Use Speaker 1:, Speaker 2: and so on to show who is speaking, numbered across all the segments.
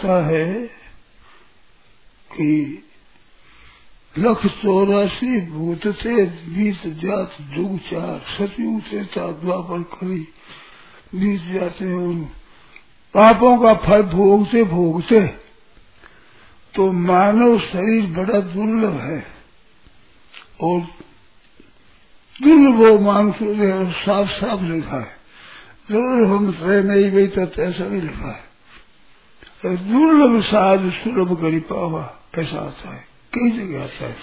Speaker 1: आता है कि लख चौरासी भूत थे बीस जात जुग चार सतयुग त्रेता द्वापर करी। बीस जाते उन पापों का फल भोगते भोगते तो मानव शरीर बड़ा दुर्लभ है और दुर्लभ मांग साफ़ साफ़ लिखा है। ज़रूर हम नहीं भी तो ऐसा भी लिखा है। दुर्लभ साध सुलभ करी पावा ऐसा आता है, कई जगह आता है।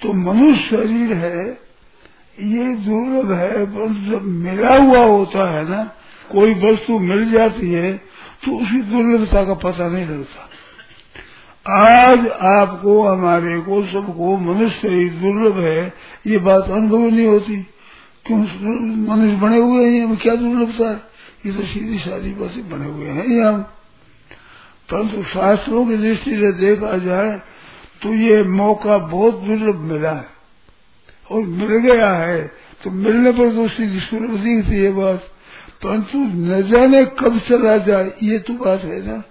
Speaker 1: तो मनुष्य शरीर है, ये दुर्लभ है परंतु जब मिला हुआ होता है ना, कोई वस्तु मिल जाती है तो उसकी दुर्लभता का पता नहीं लगता। आज आपको, हमारे को, सबको मनुष्य शरीर दुर्लभ है, ये बात अनुभव नहीं होती। क्यों मनुष्य बने हुए हैं, क्या दुर्लभता है? ये तो सीधी सादी बात बने हुए हैं, ये हम परंतु शास्त्रों की दृष्टि से देखा जाए तो ये मौका बहुत दुर्लभ मिला है। और मिल गया है तो मिलने पर तो उसकी सुलभ दिखती है बात। परंतु न जाने कब चला जाए, ये तो बात है ना।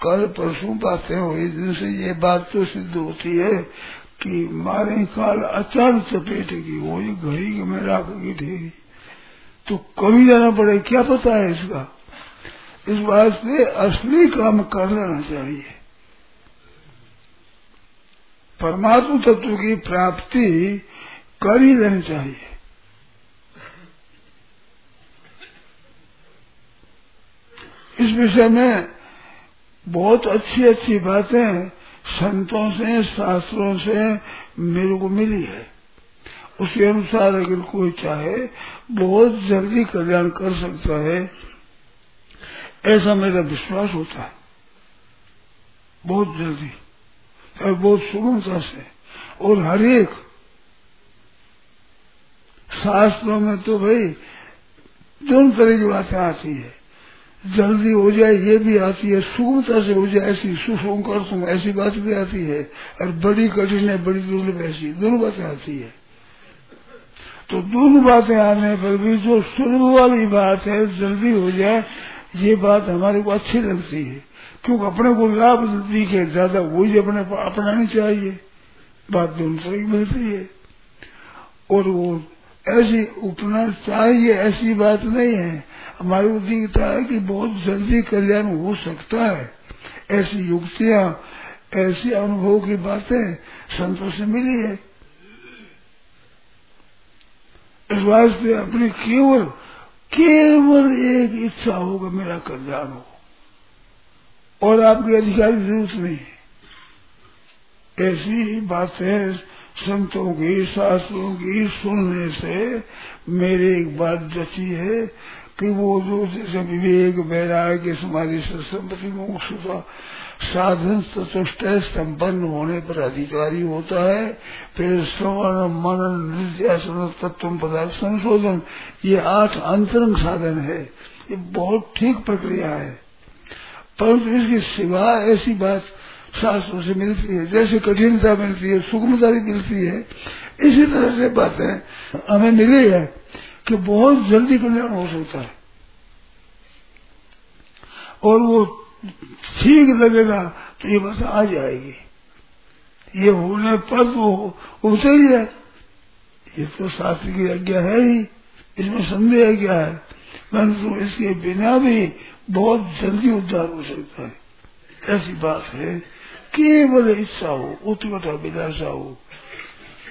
Speaker 1: कल परसों बातें हुई, जिनसे ये बात तो सिद्ध होती है कि मारे काल अचानक चपेटेगी वो ये घड़ी में राख की ढेरी तो कभी जाना पड़े, क्या पता है इसका? इस बात से असली काम कर लेना चाहिए। परमात्मा तत्व की प्राप्ति कर ही लेनी चाहिए। इस विषय में बहुत अच्छी अच्छी बातें संतों से, शास्त्रों से मेरे को मिली है। उसके अनुसार अगर कोई चाहे, बहुत जल्दी कल्याण कर सकता है। ऐसा मेरा विश्वास होता है। बहुत जल्दी और बहुत सुगमता से। और हर एक शास्त्रों में तो भाई दोनों तरह की बातें आती है। जल्दी हो जाए, ये भी आती है, सुगमता से हो जाए, ऐसी सुसुम कर तुम ऐसी बात भी आती है। और बड़ी कठिन है बड़ी दुर्लभ, ऐसी दोनों बातें आती है। तो दोनों बातें आने पर भी जो सुलभ वाली बात है, जल्दी हो जाए ये बात हमारे को अच्छी लगती है। क्योंकि अपने को लाभ दिखे ज़्यादा वही अपने अपनानी चाहिए। बात दोनों तरह मिलती है। और वो ऐसी उपना चाहिए, ऐसी बात नहीं है। हमारी को दिखता है कि बहुत जल्दी कल्याण हो सकता है। ऐसी युक्तियाँ, ऐसी अनुभव की बातें संतों से मिली है। इस वास्ते अपनी केवल केवल एक इच्छा होगा मेरा कल्याण हो। और आपके अधिकारी ज़रूरत नहीं ऐसी बातें संतों की शास्त्रों की सुनने से मेरी एक बात जची है कि वो जो जैसे विवेक वैराग्य समाधि से संपत्ति मोक्ष मोक्षता साधन चतुष्ट संपन्न होने पर अधिकारी होता है। फिर श्रवण मनन नित्यासन तत्व पदार्थ, संशोधन, ये आठ अंतरंग साधन है। ये बहुत ठीक प्रक्रिया है। परंतु इसके सिवा ऐसी बात शास्त्रों से मिलती है, जैसे कठिनता मिलती है, सुगमता भी मिलती है। इसी तरह से बातें हमें मिली है कि बहुत जल्दी कल्याण हो सकता है। और वो ठीक लगेगा तो ये बस आ जाएगी। ये होने पर तो होते ही है। ये तो शास्त्र की आज्ञा है ही। इसमें संदेह क्या है? परंतु इसके बिना भी बहुत जल्दी उद्धार हो सकता है। ऐसी बात है। केवल इच्छा हो, उत्कट हो।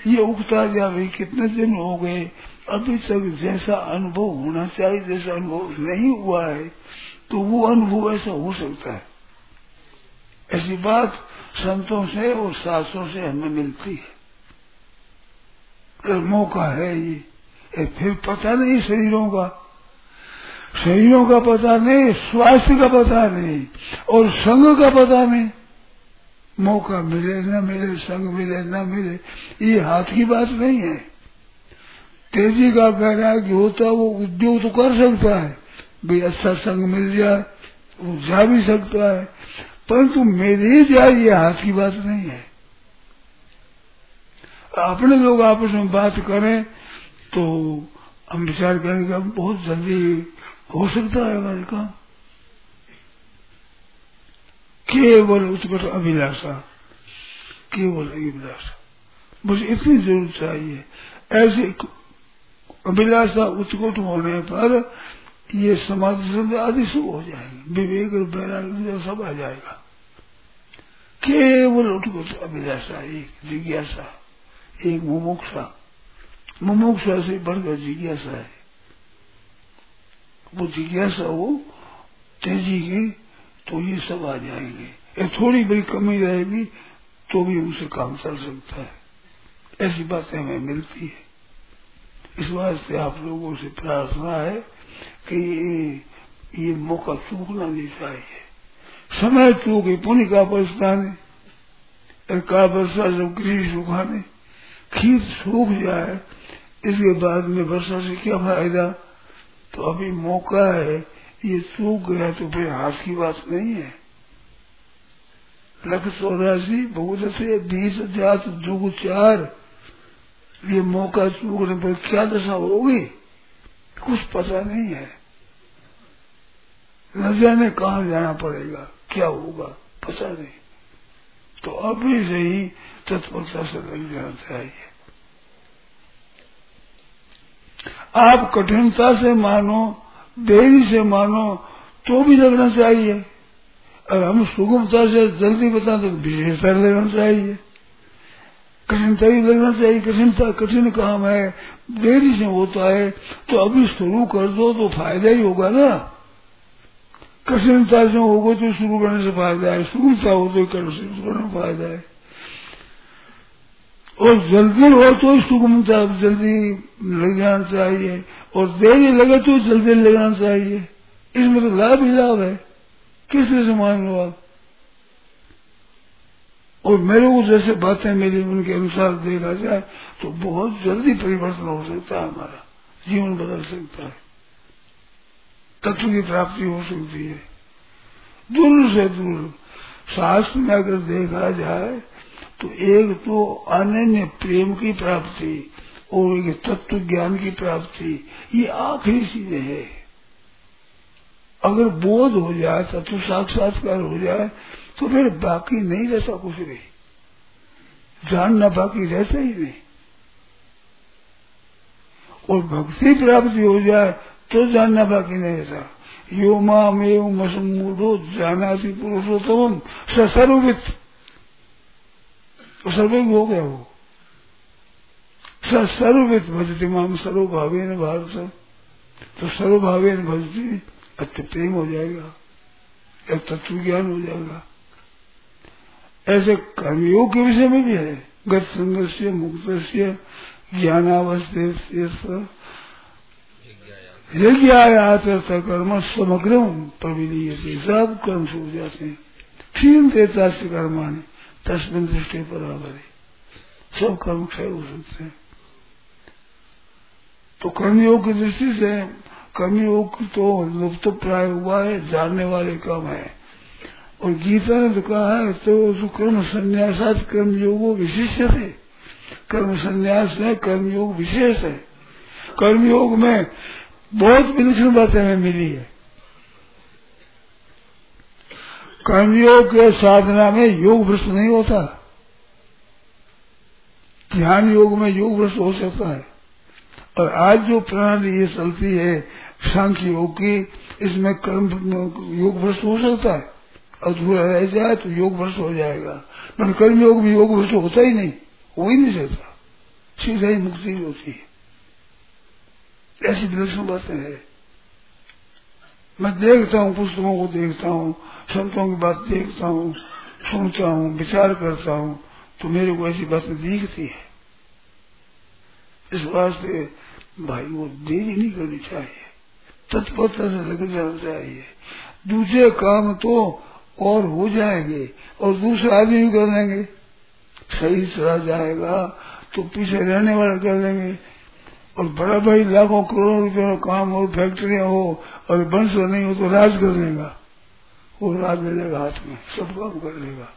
Speaker 1: ये उगता जा भाई कितने दिन हो गए अभी तक जैसा अनुभव होना चाहिए, जैसा अनुभव नहीं हुआ है तो वो अनुभव ऐसा हो सकता है। ऐसी बात संतों से और शास्त्रों से हमें मिलती है। मौका है ये फिर पता नहीं शरीरों का। शरीरों का पता नहीं, स्वास्थ्य का पता नहीं, और संग का पता नहीं। मौका मिले, न मिले संग मिले, न मिले, ये हाथ की बात नहीं है। तेज़ी का वैराग्य होता है वो उद्योग तो कर सकता है। भाई अच्छा संग मिल जाए, वो जा भी सकता है। परंतु मेरे जाए ये हाथ की बात नहीं है। अपने लोग आपस में बात करें तो हम विचार करेंगे बहुत जल्दी हो सकता है हमारे काम। केवल उत्कट अभिलाषा, केवल अभिलाषा। मुझे इतनी ज़रूरत चाहिए। ऐसे अभिलाषा उत्कट होने पर ये समाधि आदि शुभ हो जाएँगे। विवेक वैराग्य सब आ जाएगा। केवल उत्कट अभिलाषा, एक जिज्ञासा, एक मुमुक्षा। मुमुक्षा से बढ़कर जिज्ञासा है। वो जिज्ञासा हो, तेज़ी की तो ये सब आ जाएँगे। ये थोड़ी बड़ी कमी रहेगी तो भी उनसे काम चल सकता है। ऐसी बातें हमें मिलती है। इस वास्ते आप लोगों से प्रार्थना है कि ये, मौका चूकना नहीं चाहिए समय चूके पुण्य का है। का वर्षा जब कृषि सुखाने खीर सूख जाए इसके बाद में वर्षा से क्या फ़ायदा? तो अभी मौका है ये सूख गया तो फिर हाथ की बात नहीं है। लख चौरासी बहुत से बीस जात जुग चार ये मौका चूकने पर क्या दशा होगी? कुछ पता नहीं है। न जाने कहा जाना पड़ेगा? क्या होगा? पता नहीं। तो अभी से ही तत्परता से लग जाना चाहिए। आप कठिनता से मानो, देरी से मानो तो भी लगना चाहिए। और हम सुगमता से जल्दी बता तो विशेषता लगना चाहिए। कठिनता भी लगना चाहिए कठिनता कठिन काम है, देरी से होता है तो अभी शुरू कर दो तो फ़ायदा ही होगा ना। कठिनता से होगा तो शुरू करने से फ़ायदा है सुगमता हो तो शुरू करने से फ़ायदा है। और जल्दी हो तो सुगमता जल्दी लग जाना चाहिए, और देरी लगे तो जल्दी लगना चाहिए। इसमें तो लाभ ही लाभ है। किस से मान लो आप? और मेरे को जैसे बातें मिली, उनके अनुसार देखा जाए तो बहुत जल्दी परिवर्तन हो सकता है हमारा। जीवन बदल सकता है। तत्व की प्राप्ति हो सकती है। दूर से दूर। शास्त्र में अगर देखा जाए तो एक तो अनन्य प्रेम की प्राप्ति और एक तत्व ज्ञान की प्राप्ति, ये आखिरी चीज़ें है। अगर बोध हो जाए, तत्व साक्षात्कार हो जाए तो फिर बाकी नहीं रहता कुछ भी। जानना बाकी रहता ही नहीं। और भक्ति प्राप्ति हो जाए तो जानना बाकी नहीं रहता। यो माम एवं मसूढ़ो जाना पुरुषोत्तम सर्वित तो हो गया वो। सर्वित भजती माम सर्वभावे न भारत। तो सर्वभावे भजती अत्य प्रेम हो जाएगा एक तत्व ज्ञान हो जाएगा। ऐसे कर्मयोग के विषय में भी है। गत संघर्ष मुक्त से। ज्ञानावस्थे कर्म समग्र प्रविधि से। सब कर्म छूट जाते हैं। क्षीण देता से कर्माने तस्मिन दृष्टि बराबर है। सब कर्म क्षय हो सकते हैं। तो कर्मयोग की दृष्टि से कर्मयोग तो लुप्त प्राय हुआ है, जानने वाले कम है। और गीता ने तो कहा है तो कर्म संन्यासात कर्म योगो विशेष थे कर्म संन्यास में कर्मयोग विशेष है। कर्मयोग में बहुत विलक्षण बातें हमें मिली है। कर्मयोग के साधना में योग भ्रष्ट नहीं होता। ध्यान योग में योग भ्रष्ट हो सकता है। और आज जो प्रणाली ये चलती है, सांख्य योग की, इसमें कर्म योग भ्रष्ट हो सकता है। अधूरा रह जाए तो योग भ्रष्ट हो जाएगा। मैंने कर्म योग में योग भ्रष्ट होता ही नहीं। हो ही नहीं सकता। सीधा ही मुक्ति होती है। ऐसी विलक्षण बातें है। मैं देखता हूँ, पुस्तकों को देखता हूँ, संतों की बात देखता हूँ, सुनता हूँ, विचार करता हूँ तो मेरे को ऐसी बातें दिखती है। इस वास्ते भाई, वो देरी नहीं करनी चाहिए। तत्परता से लग जाना चाहिए। दूसरे काम तो और हो जाएँगे और दूसरे आदमी भी कर देंगे। सही चला जाएगा तो पीछे रहने वाले कर देंगे। और बड़ा भाई लाखों करोड़ों रुपए का काम हो, फैक्ट्रियाँ हो, और वंश नहीं हो तो राज कर देगा। वो राज ले लेगा हाथ में, सब काम कर लेगा।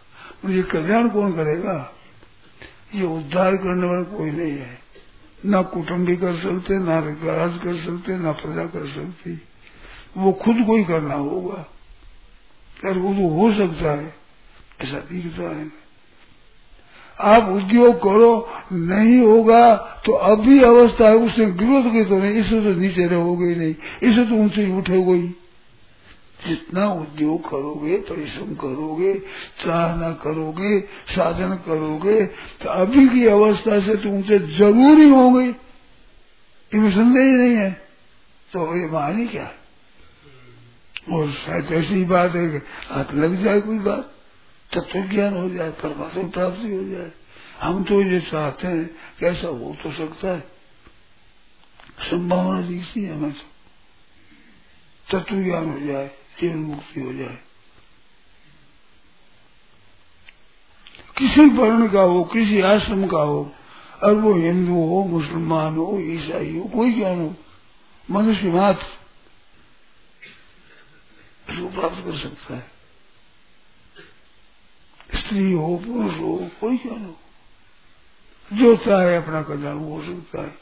Speaker 1: ये कल्याण कौन करेगा? ये उद्धार करने वाला कोई नहीं है। ना कुटुम्ब कर सकते, ना राज कर सकते, ना प्रजा कर सकती। वो खुद को ही करना होगा। तो हो सकता है, ऐसा दिखता है। आप उद्योग करो, नहीं होगा तो अभी अवस्था है, उससे विरोध की तो नहीं, इससे तो नीचे रहोगे नहीं, इससे तो ऊँचे उठोगे ही। जितना उद्योग करोगे, परिश्रम करोगे, चाहना करोगे, साधन करोगे तो अभी की अवस्था से तुमसे ज़रूरी होंगे। इनमें संदेह नहीं है। तो ये मानी क्या? और शायद ऐसी बात है कि हाथ लग जाए कोई बात तत्व ज्ञान हो जाए, परमात्मा प्राप्ति हो जाए। हम तो ये चाहते हैं, कैसा हो तो सकता है। संभावना दिखती है हमें तो। तत्व ज्ञान हो जाए, जीवन मुक्ति हो जाए। किसी वर्ण का हो, किसी आश्रम का हो, और वो हिंदू हो, मुसलमान हो, ईसाई हो, कोई ज्ञान हो, मनुष्य मात्र इसको प्राप्त कर सकता है। स्त्री हो, पुरुष हो, कोई ज्ञान हो। जो चाहे अपना कल्याण हो सकता है।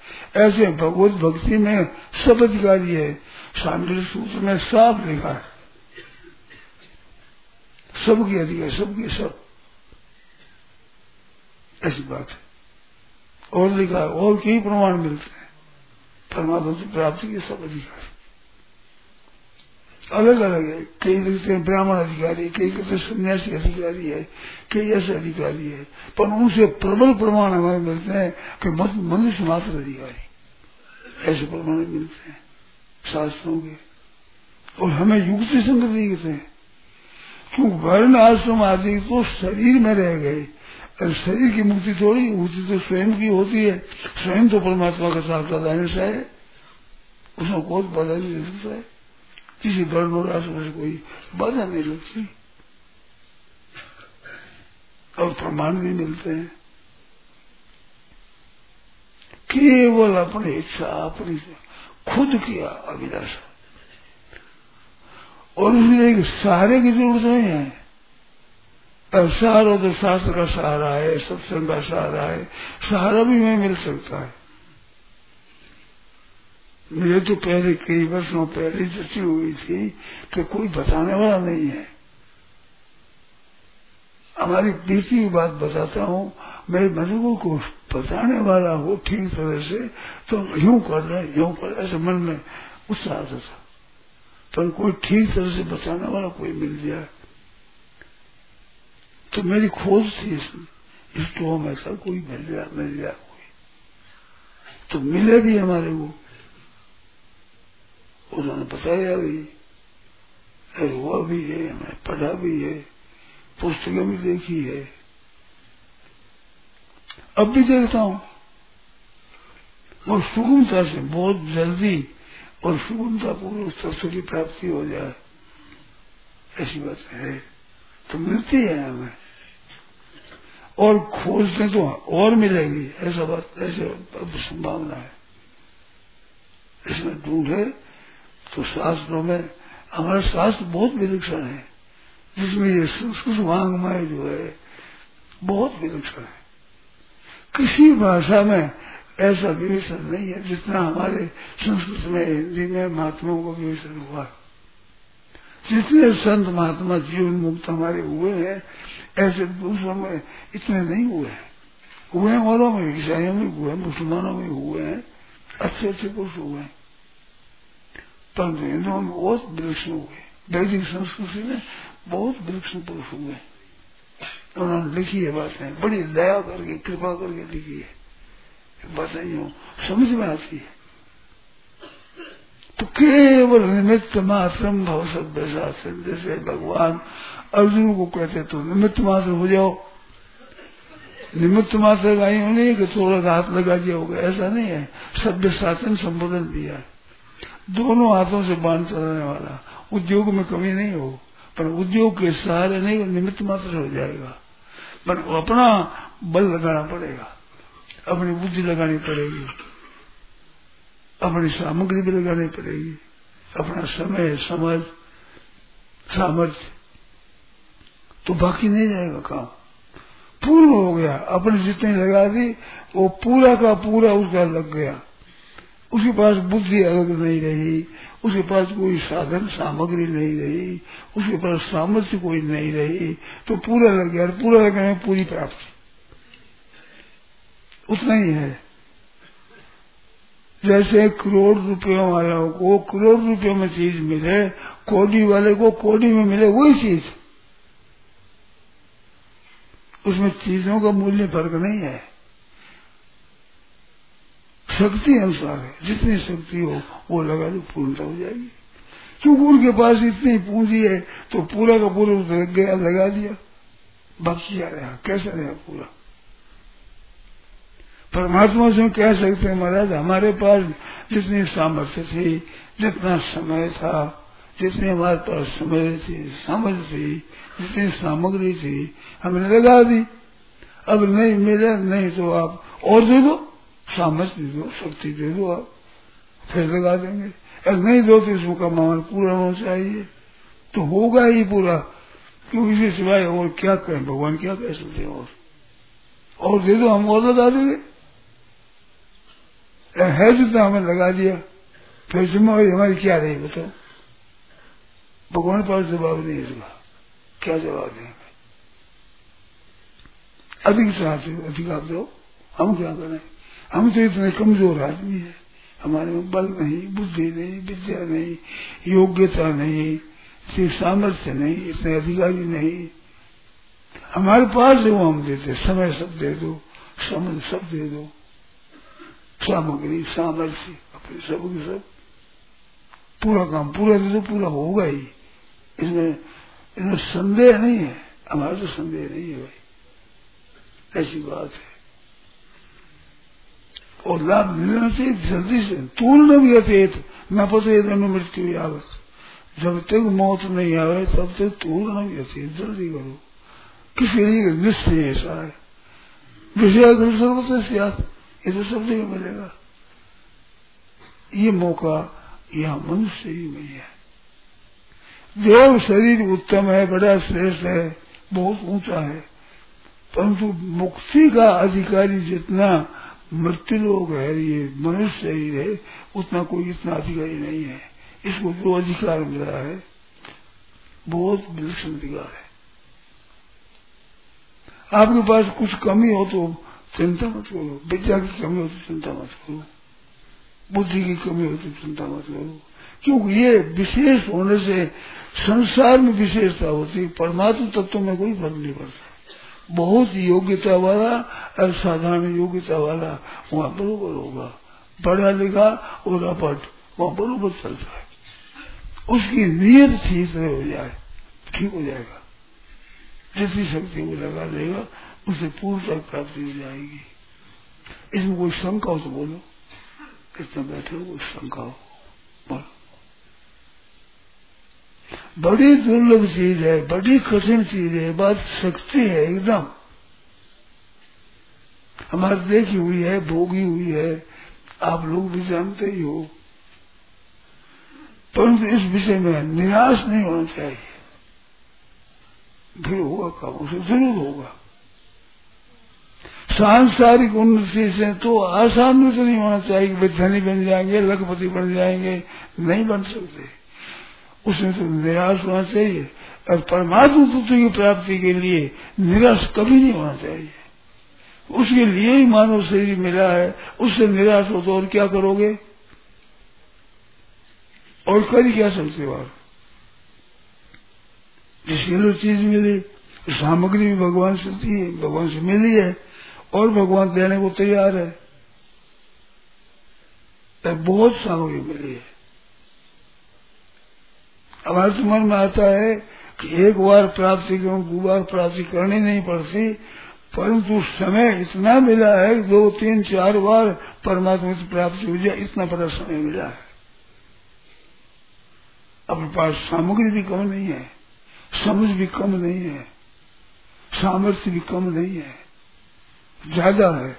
Speaker 1: ऐसे भगवत भक्ति में सब अधिकारी है। शांति सूत्र में साफ़ लिखा है। सबकी अधिकार, सबकी सब। ऐसी बात है। और लिखा है, और कई प्रमाण मिलते हैं। परमात्मा से प्राप्ति के सब अधिकार। अलग अलग है। कई लिखते हैं ब्राह्मण अधिकारी, कई कहते हैं सन्यासी अधिकारी है, कई ऐसे अधिकारी है। पर उनसे प्रबल प्रमाण हमारे मिलते हैं कि मनुष्य मात्र अधिकारी। ऐसे प्रमाण मिलते हैं। शास्त्रों के। और हमें युक्ति संगत दिखते हैं। क्यों वर्ण, आश्रम आदि तो शरीर में रह गए। और शरीर की मुक्ति थोड़ी, मुक्ति तो स्वयं की होती है। स्वयं तो परमात्मा का साक्षात है। उसमें कोई बाधा नहीं लगता है। किसी वर्ण और आश्रम से कोई बाधा नहीं लगती और प्रमाण भी मिलते हैं। केवल अपनी इच्छा, अपनी खुद किया अभिलाषा। और उसमें सहारे की ज़रूरत नहीं है। सहारा तो शास्त्र का सहारा है, सत्संग का सहारा है, सहारा भी मैं मिल सकता है। मेरे तो पहले कई वर्षों पहले जची हुई थी कि कोई बताने वाला नहीं है। हमारी बीती बात बताता हूँ मेरे बुज़ुर्गों को बताने वाला हो ठीक तरह से तो यूँ कर रहे यूँ कर ऐसे मन में उत्साह आता था। पर तो कोई ठीक तरह से बचाने वाला कोई मिल जाए तो मेरी खोज थी इसमें, इस तो हम ऐसा कोई मिल जाए मिल जाए कोई। तो मिले भी हमारे वो। उन्होंने बताया भी हुआ भी है, हमें पढ़ा भी है, पुस्तकें भी देखी है। अब भी देखता हूँ। और सुगमता से, बहुत जल्दी और सुगमता पूर्वक तत्व की प्राप्ति हो जाए। ऐसी बात है। तो मिलती है हमें। और खोजते तो और मिलेगी। ऐसा बात, ऐसे संभावना है। इसमें ढूंढे तो शास्त्रों में, हमारा शास्त्र बहुत विलक्षण है। जिसमें ये संस्कृत वांगमय जो है, बहुत विलक्षण है। किसी भाषा में ऐसा विवेचन नहीं है जितना हमारे संस्कृत में, हिंदी में महात्माओं को विवेचन हुआ। जितने संत महात्मा जीवन मुक्त हमारे हुए हैं, ऐसे दूसरों में इतने नहीं हुए हैं। हुए औरों में, ईसाइयों में हुए मुसलमानों में हुए हैं अच्छे अच्छे पुरुष हुए हैं। परंतु हिंदुओं में बहुत विलक्षण हुए। वैदिक संस्कृति में बहुत विलक्षण पुरुष हुए। उन्होंने लिखी है बातें, बड़ी दया करके, कृपा करके लिखी है। बताइयो समझ में आती है। तो केवल निमित्त मात्र भव सभ्य शासन जैसे भगवान अर्जुन को कहते तो निमित्त मात्र हो जाओ। निमित्त मात्र का यूँ नहीं, कि थोड़ा हाथ लगा दिया होगा। ऐसा नहीं है। सभ्य शासन संबोधन दिया है। दोनों हाथों से बाँध चलाने वाला। उद्योग में कमी नहीं हो, पर उद्योग के सहारे नहीं, निमित्त मात्र हो जाएगा। पर अपना बल लगाना पड़ेगा, अपनी बुद्धि लगानी पड़ेगी, अपनी सामग्री भी लगानी पड़ेगी, अपना समय समझ सामर्थ्य। तो बाकी नहीं जाएगा काम। पूर्ण हो गया, अपने जितने लगा दी, वो पूरा का पूरा उसका लग गया। उसके पास बुद्धि अलग नहीं रही, उसके पास कोई साधन सामग्री नहीं रही, उसके पास सामर्थ्य कोई नहीं रही तो पूरा लग गया पूरा लगने में पूरी प्राप्ति। उतना ही है। जैसे करोड़ रुपयों वालों को करोड़ रुपयों में चीज़ मिले, कोडी वाले को कोडी में मिले, वही चीज़। उसमें चीज़ों का मूल्य फ़र्क नहीं है। शक्ति अनुसार है। जितनी शक्ति हो, वो लगा दो, पूर्णता हो जाएगी। क्योंकि उनके पास इतनी पूंजी है तो पूरा का पूरा लग गया, लगा दिया। बचिया रहा? कैसे रहा पूरा? परमात्मा से कह सकते हैं, महाराज, हमारे पास जितनी सामर्थ्य थी, जितना समय था, जितनी हमारे पास समय थी समझ थी, जितनी सामग्री थी, हमने लगा दी। अब नहीं मिले, नहीं तो आप और दे दो। सामर्थ्य दे दो, शक्ति दे दो, आप फिर लगा देंगे। अगर नहीं दो तो इसका मामला पूरा होना चाहिए। तो होगा ही पूरा। क्योंकि इसी सिवाय और क्या करें? भगवान क्या कह सकते और? और दे दो, हम और लगा देंगे। है जितना हमें लगा दिया, फिर जिम्मेवारी हमारी क्या रही बताओ? भगवान पास जवाब नहीं इसका क्या जवाब देंगे? अधिक से अधिक आप दो, हम क्या करें? हम तो इतने कमज़ोर आदमी है। हमारे में बल नहीं, बुद्धि नहीं, विद्या नहीं, योग्यता नहीं सामर्थ्य नहीं, इतने अधिकारी नहीं। हमारे पास जो हम देते, समय सब दे दो समझ सब दे दो। सामग्री, सामर्थ्य, अपने सब के सब। पूरा काम, पूरा दे दो पूरा होगा ही। इसमें इसमें संदेह नहीं है। हमारा तो संदेह नहीं है भाई। ऐसी बात है। और लाभ मिलना चाहिए जल्दी से पूर्ण भी अतीत न पते मृत्यु यावत जब तक मौत नहीं आवे तब तक पूर्ण भी अतीत जल्दी करो। किसी लिए निश्चय ऐसा है विषय सर्वत्र से ये तो सब जगह मिलेगा। ये मौका यह मनुष्य ही में है। देव शरीर उत्तम है, बड़ा श्रेष्ठ है, बहुत ऊँचा है, परंतु मुक्ति का अधिकारी जितना मृत्यु लोग है, ये मनुष्य शरीर है, उतना कोई इतना अधिकारी नहीं है। इसको जो अधिकार मिला है, बहुत विलक्षण अधिकार है। आपके पास कुछ कमी हो तो चिंता मत करो। विद्या की कमी हो तो चिंता मत करो। बुद्धि की कमी हो तो चिंता मत करो। क्योंकि ये विशेष होने से संसार में विशेषता होती परमात्म तत्व में कोई फ़र्क नहीं पड़ता। बहुत योग्यता वाला और साधारण योग्यता वाला वहाँ बरोबर होगा। पढ़ा लिखा और अपट वहाँ बरोबर चलता है उसकी नियत ठीक हो जाए, ठीक हो जाएगा। जितनी शक्ति वो लगा लेगा उसे पूर्ण तक प्राप्ति हो जाएगी। इसमें कोई शंका हो तो बोलो। कितने बैठे हो, कोई शंका हो बोलो बड़ी दुर्लभ चीज़ है, बड़ी कठिन चीज़ है, बात शक्ति है एकदम। हमारे देखी हुई है, भोगी हुई है, आप लोग भी जानते ही हो। परंतु इस विषय में निराश नहीं होना चाहिए। फिर होगा काम, उसे ज़रूर होगा। सांसारिक उन्नति से तो आसान तो नहीं होना चाहिए कि धनी बन जाएँगे, लखपति बन जाएँगे, नहीं बन सकते। उसमें तो निराश होना चाहिए। और परमात्मा तत्व की प्राप्ति के लिए निराश कभी नहीं होना चाहिए। उसके लिए ही मानव शरीर मिला है। उससे निराश हो तो और क्या करोगे? और कर क्या सकते हो जिसके लिए चीज़ मिली सामग्री भी भगवान से दी है, भगवान से मिली है, और भगवान देने को तैयार है। तो बहुत सामग्री मिली है। हमारे तो मन में आता है कि एक बार प्राप्ति करूँ दो बार प्राप्ति करनी नहीं पड़ती, परंतु समय इतना मिला है, दो, तीन, चार बार परमात्मा की प्राप्ति हो जाए, इतना बड़ा समय मिला है। अपने पास सामग्री भी कम नहीं है, समझ भी कम नहीं है, सामर्थ्य भी कम नहीं है, ज़्यादा है।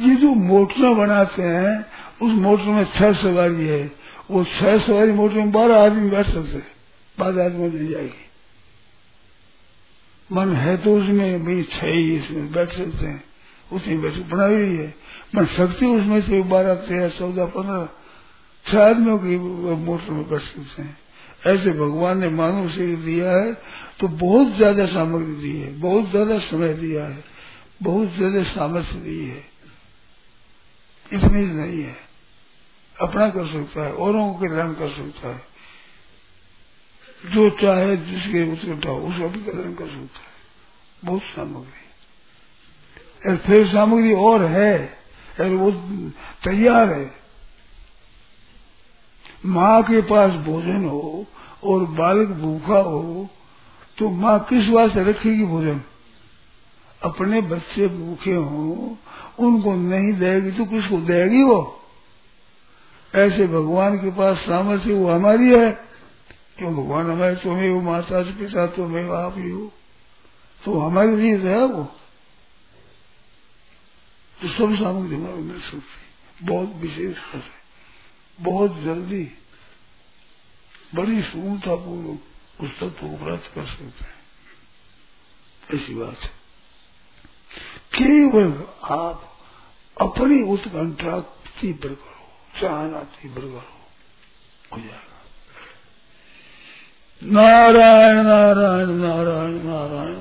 Speaker 1: ये जो मोटर बनाते हैं, उस मोटर में छह सवारी है। वो छह सवारी मोटर में बारह आदमी बैठ सकते बारह आदमी मिल जाएगी। मन है तो उसमें भाई छह ही इसमें बैठ सकते हैं। उतनी बैठ बना रही है। मन शक्ति उसमें से बारह, तेरह, चौदह, पंद्रह, छह आदमियों की मोटर में बैठ सकते हैं। ऐसे भगवान ने मानव से दिया है तो बहुत ज़्यादा सामग्री दी है, बहुत ज़्यादा समय दिया है, बहुत ज़्यादा सामर्थ्य दी है। इतनी नहीं है। अपना कर सकता है, औरों को कल्याण कर सकता है। जो चाहे जिसके उत्कंठा हो उसका भी कल्याण कर सकता है। बहुत सामग्री। और फिर सामग्री और है, और वो तैयार है। माँ के पास भोजन हो, और बालक भूखा हो तो माँ किस वास्ते रखेगी भोजन? अपने बच्चे भूखे हों, उनको नहीं देगी तो किसको देगी वो? ऐसे भगवान के पास सामर्थ्य वो हमारी है। क्यों? भगवान हमारे तुम्हें वो माता से पिता तुम्हें आप ही हो। तो हमारी लिए है वो। तो सब सामग्री हमारे मिल सकती बहुत विशेष है। बहुत जल्दी बड़ी पूर्वक पुस्तक को व्रत कर सकते हैं। ऐसी बात है। केवल आप अपनी उत्कंठा तीव्र करो चाहना तीव्र करो हो जाएगा नारायण नारायण नारायण नारायण